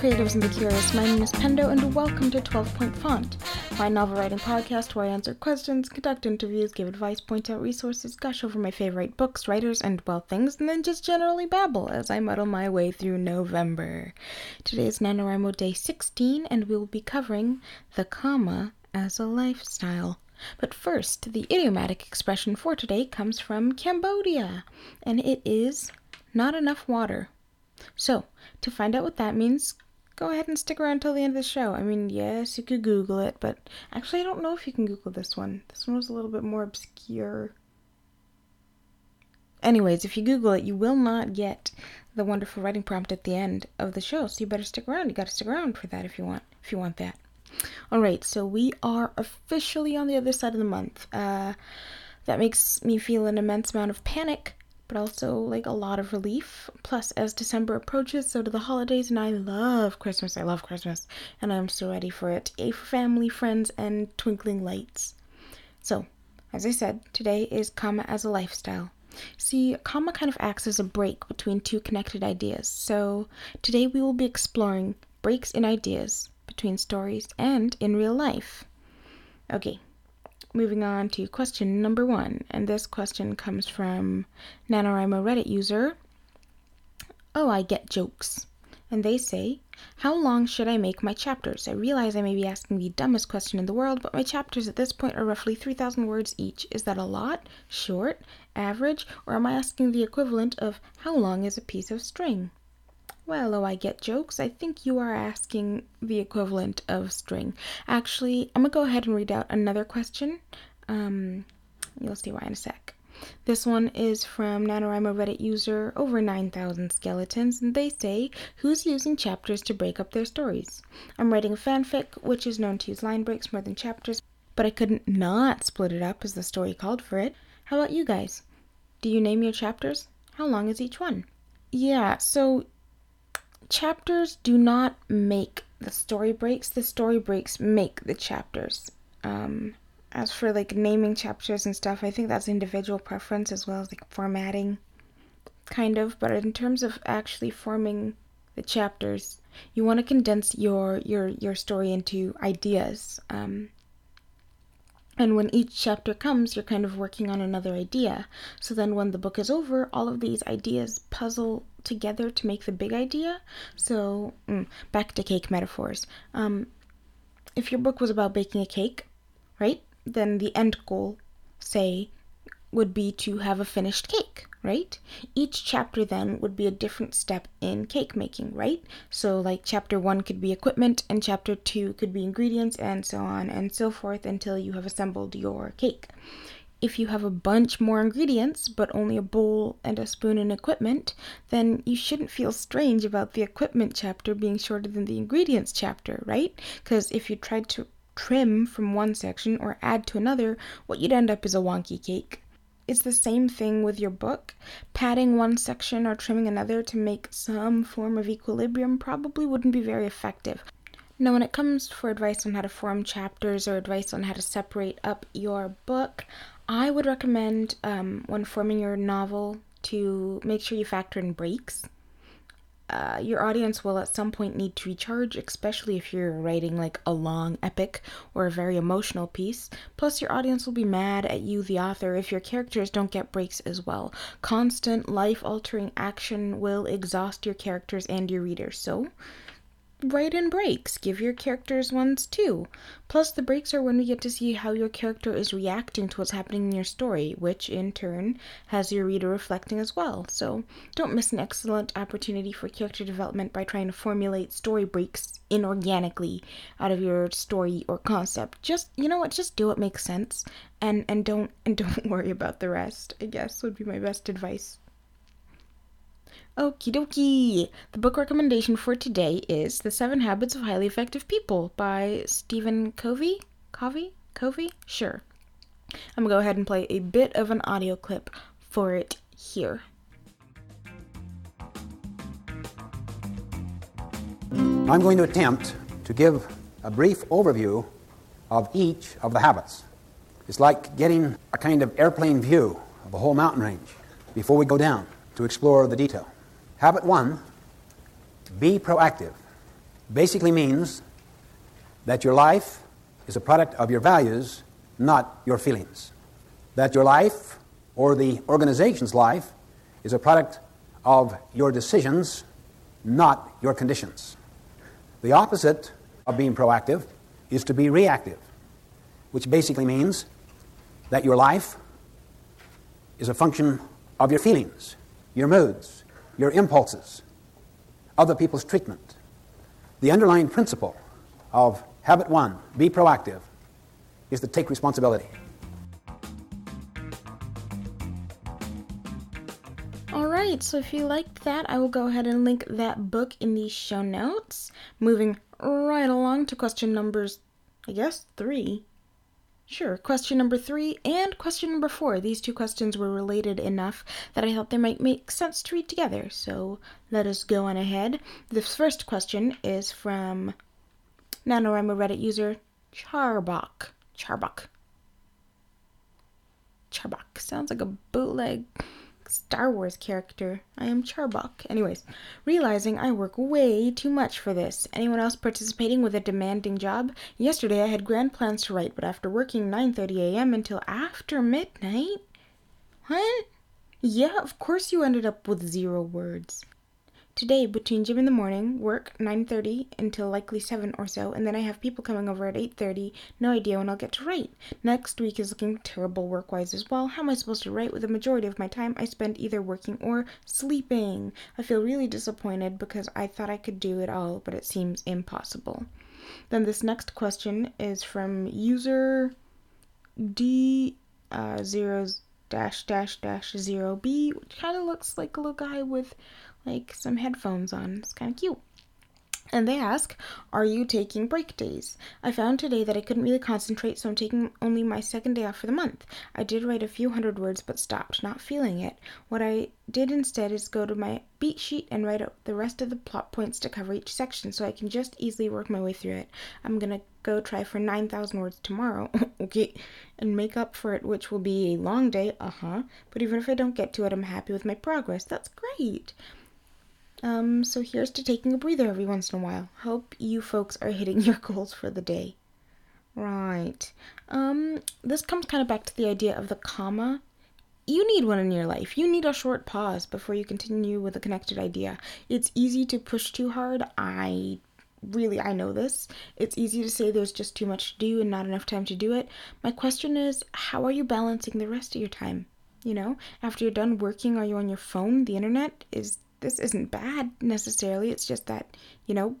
creatives and the curious. My name is Pendo, and welcome to 12 Point Font, my novel writing podcast where I answer questions, conduct interviews, give advice, point out resources, gush over my favorite books, writers, and, well, things, and then just generally babble as I muddle my way through November. Today is NaNoWriMo Day 16, and we will be covering the comma as a lifestyle. But first, the idiomatic expression for today comes from Cambodia, and it is not enough water. So, to find out what that means, go ahead and stick around till the end of the show. I mean, yes, you could Google it, but actually, I don't know if you can Google this one. This one was a little bit more obscure. Anyways, if you Google it, you will not get the wonderful writing prompt at the end of the show. So you better stick around. You got to stick around for that if you want. If you want that. All right, so we are officially on the other side of the month. Uh, that makes me feel an immense amount of panic, but also like a lot of relief. Plus, as December approaches, so do the holidays, and I love Christmas. I love Christmas, and I'm so ready for it. A for family, friends, and twinkling lights. So, as I said, today is comma as a lifestyle. See, comma kind of acts as a break between two connected ideas. So, today we will be exploring breaks in ideas between stories and in real life. Okay, moving on to question number one. And this question comes from NaNoWriMo Reddit user. Oh, I get jokes. And they say, How long should I make my chapters? I realize I may be asking the dumbest question in the world, but my chapters at this point are roughly 3,000 words each. Is that a lot? Short? Average? Or am I asking the equivalent of how long is a piece of string? Well, oh, I get jokes. I think you are asking the equivalent of string. Actually, I'm gonna go ahead and read out another question. Um, you'll see why in a sec. This one is from NaNoWriMo Reddit user over 9,000 skeletons, and they say, Who's using chapters to break up their stories? I'm writing a fanfic, which is known to use line breaks more than chapters, but I couldn't not split it up as the story called for it. How about you guys? Do you name your chapters? How long is each one? Yeah, so chapters do not make the story breaks. The story breaks make the chapters. Um, as for like naming chapters and stuff, I think that's individual preference as well as like formatting, kind of. But in terms of actually forming the chapters, you want to condense your your your story into ideas. Um, and when each chapter comes, you're kind of working on another idea. So then when the book is over, all of these ideas puzzle together to make the big idea. So, mm, back to cake metaphors. Um, if your book was about baking a cake, right, then the end goal, say, would be to have a finished cake, right? Each chapter then would be a different step in cake making, right? So, like, chapter one could be equipment, and chapter two could be ingredients, and so on and so forth until you have assembled your cake. If you have a bunch more ingredients, but only a bowl and a spoon and equipment, then you shouldn't feel strange about the equipment chapter being shorter than the ingredients chapter, right? Because if you tried to trim from one section or add to another, what you'd end up is a wonky cake. It's the same thing with your book. Padding one section or trimming another to make some form of equilibrium probably wouldn't be very effective. Now, when it comes for advice on how to form chapters or advice on how to separate up your book, I would recommend um, when forming your novel to make sure you factor in breaks uh, your audience will at some point need to recharge, especially if you're writing like a long epic or a very emotional piece. Plus, your audience will be mad at you, the author, if your characters don't get breaks as well. Constant life altering action will exhaust your characters and your readers, so write in breaks. Give your characters ones too. Plus, the breaks are when we get to see how your character is reacting to what's happening in your story, which in turn has your reader reflecting as well. So, don't miss an excellent opportunity for character development by trying to formulate story breaks inorganically out of your story or concept. Just, you know what, just do what makes sense and and don't and don't worry about the rest. I guess would be my best advice. Okie dokie! The book recommendation for today is The Seven Habits of Highly Effective People by Stephen Covey? Covey? Covey? Sure. I'm gonna go ahead and play a bit of an audio clip for it here. I'm going to attempt to give a brief overview of each of the habits. It's like getting a kind of airplane view of the whole mountain range before we go down to explore the detail. Habit one be proactive. basically means that your life is a product of your values, not your feelings. That your life, or the organization's life, is a product of your decisions, not your conditions. The opposite of being proactive is to be reactive, which basically means that your life is a function of your feelings, your moods, your impulses, other people's treatment. The underlying principle of habit one, be proactive, is to take responsibility. Alright, so if you liked that, I will go ahead and link that book in the show notes. Moving right along to question numbers, I guess, three. Sure, question number three and question number four. These two questions were related enough that I thought they might make sense to read together. So let us go on ahead. This first question is from NaNoWriMo Reddit user Charbok. Charbok. Charbok. Sounds like a bootleg Star Wars character. I am Charbok. Anyways, realizing I work way too much for this. Anyone else participating with a demanding job? Yesterday I had grand plans to write, but after working 9:30 a.m. until after midnight, what? Yeah, of course you ended up with zero words. Today, between gym in the morning, work 9.30 until likely 7 or so, and then I have people coming over at 8.30, no idea when I'll get to write. Next week is looking terrible work-wise as well. How am I supposed to write with the majority of my time I spend either working or sleeping? I feel really disappointed because I thought I could do it all, but it seems impossible. Then this next question is from user D uh, zeros dash dash dash zero B, which kind of looks like a little guy with like some headphones on. It's kind of cute. And they ask, Are you taking break days? I found today that I couldn't really concentrate, so I'm taking only my second day off for the month. I did write a few hundred words but stopped, not feeling it. What I did instead is go to my beat sheet and write out the rest of the plot points to cover each section so I can just easily work my way through it. I'm gonna go try for 9,000 words tomorrow, okay, and make up for it, which will be a long day, uh huh. But even if I don't get to it, I'm happy with my progress. That's great. Um, so here's to taking a breather every once in a while. Hope you folks are hitting your goals for the day. Right. Um, this comes kind of back to the idea of the comma. You need one in your life. You need a short pause before you continue with a connected idea. It's easy to push too hard. I really I know this. It's easy to say there's just too much to do and not enough time to do it. My question is, how are you balancing the rest of your time? You know, after you're done working, are you on your phone, the internet? Is this isn't bad necessarily. It's just that, you know,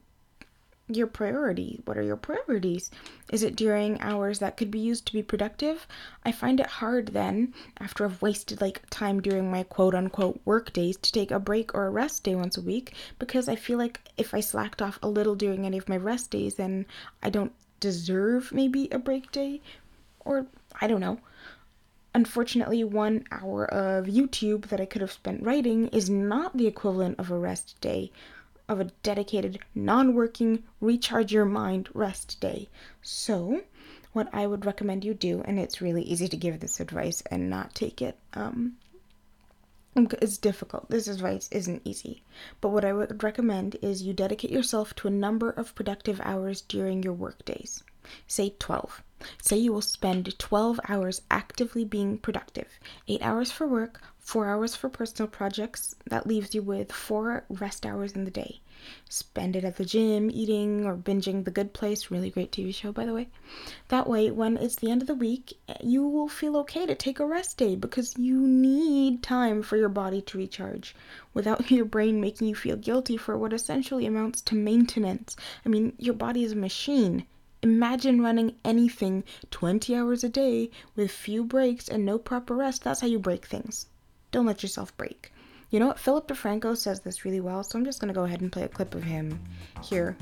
your priority. What are your priorities? Is it during hours that could be used to be productive? I find it hard then, after I've wasted like time during my quote unquote work days, to take a break or a rest day once a week because I feel like if I slacked off a little during any of my rest days, then I don't deserve maybe a break day. Or I don't know. Unfortunately, one hour of YouTube that I could have spent writing is not the equivalent of a rest day, of a dedicated, non working, recharge your mind rest day. So, what I would recommend you do, and it's really easy to give this advice and not take it, um, it's difficult. This advice isn't easy. But what I would recommend is you dedicate yourself to a number of productive hours during your work days. Say 12. Say you will spend 12 hours actively being productive 8 hours for work, 4 hours for personal projects. That leaves you with 4 rest hours in the day. Spend it at the gym, eating, or binging The Good Place. Really great TV show, by the way. That way, when it's the end of the week, you will feel okay to take a rest day because you need time for your body to recharge without your brain making you feel guilty for what essentially amounts to maintenance. I mean, your body is a machine. Imagine running anything 20 hours a day with few breaks and no proper rest. That's how you break things. Don't let yourself break. You know what? Philip DeFranco says this really well, so I'm just going to go ahead and play a clip of him here.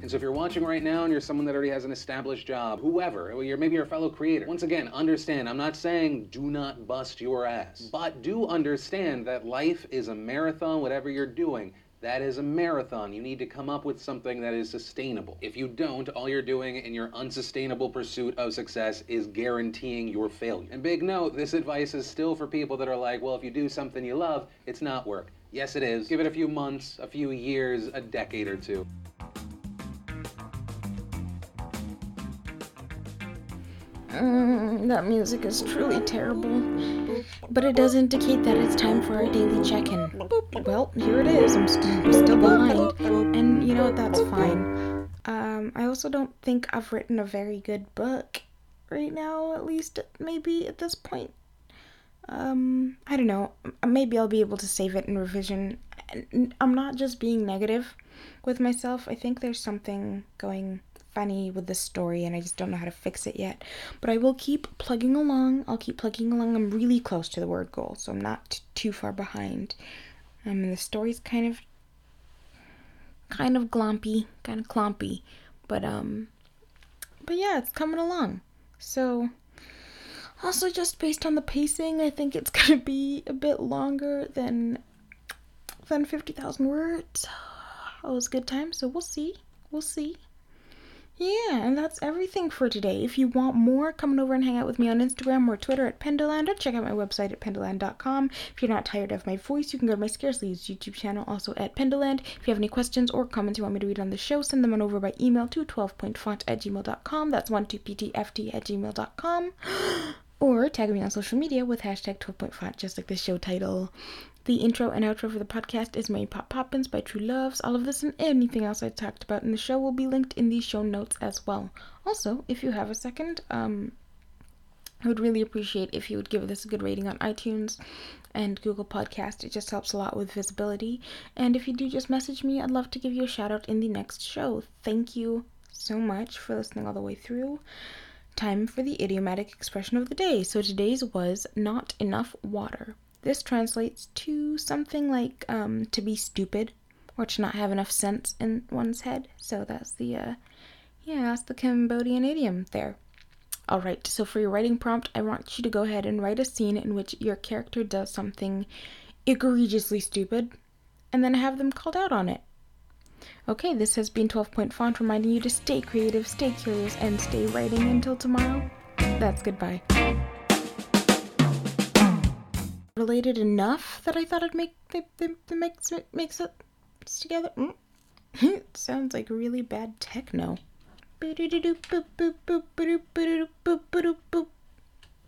And so if you're watching right now and you're someone that already has an established job, whoever, or you're maybe you're a fellow creator, once again, understand, I'm not saying do not bust your ass, but do understand that life is a marathon, whatever you're doing. That is a marathon. You need to come up with something that is sustainable. If you don't, all you're doing in your unsustainable pursuit of success is guaranteeing your failure. And big note, this advice is still for people that are like, well, if you do something you love, it's not work. Yes, it is. Give it a few months, a few years, a decade or two. Mm, that music is truly terrible. But it does indicate that it's time for our daily check in. Well, here it is. I'm st- still behind. And you know what? That's fine. Um, I also don't think I've written a very good book right now, at least maybe at this point. Um, I don't know. Maybe I'll be able to save it in revision. I'm not just being negative with myself. I think there's something going funny with the story and I just don't know how to fix it yet. But I will keep plugging along. I'll keep plugging along. I'm really close to the word goal, so I'm not t- too far behind. Um, and the story's kind of kind of glompy, kind of clompy, but um but yeah, it's coming along. So also just based on the pacing, I think it's going to be a bit longer than than 50,000 words. It was a good time, so we'll see. We'll see. Yeah, and that's everything for today. If you want more, come on over and hang out with me on Instagram or Twitter at Pendoland or check out my website at pendoland.com. If you're not tired of my voice, you can go to my Scarcely Used YouTube channel, also at Pendoland. If you have any questions or comments you want me to read on the show, send them on over by email to 12pointfont at gmail.com. That's 12ptft at gmail.com. or tag me on social media with hashtag 12pointfont, just like the show title. The intro and outro for the podcast is Mary Pop Poppins by True Loves. All of this and anything else I talked about in the show will be linked in the show notes as well. Also, if you have a second, um, I would really appreciate if you would give this a good rating on iTunes and Google Podcast. It just helps a lot with visibility. And if you do just message me, I'd love to give you a shout out in the next show. Thank you so much for listening all the way through. Time for the idiomatic expression of the day. So today's was not enough water. This translates to something like um, to be stupid or to not have enough sense in one's head. So that's the, uh, yeah, that's the Cambodian idiom there. Alright, so for your writing prompt, I want you to go ahead and write a scene in which your character does something egregiously stupid and then have them called out on it. Okay, this has been 12 Point Font reminding you to stay creative, stay curious, and stay writing until tomorrow. That's goodbye related enough that I thought I'd make the, the, the mix, mix it together. Mm. it sounds like really bad techno.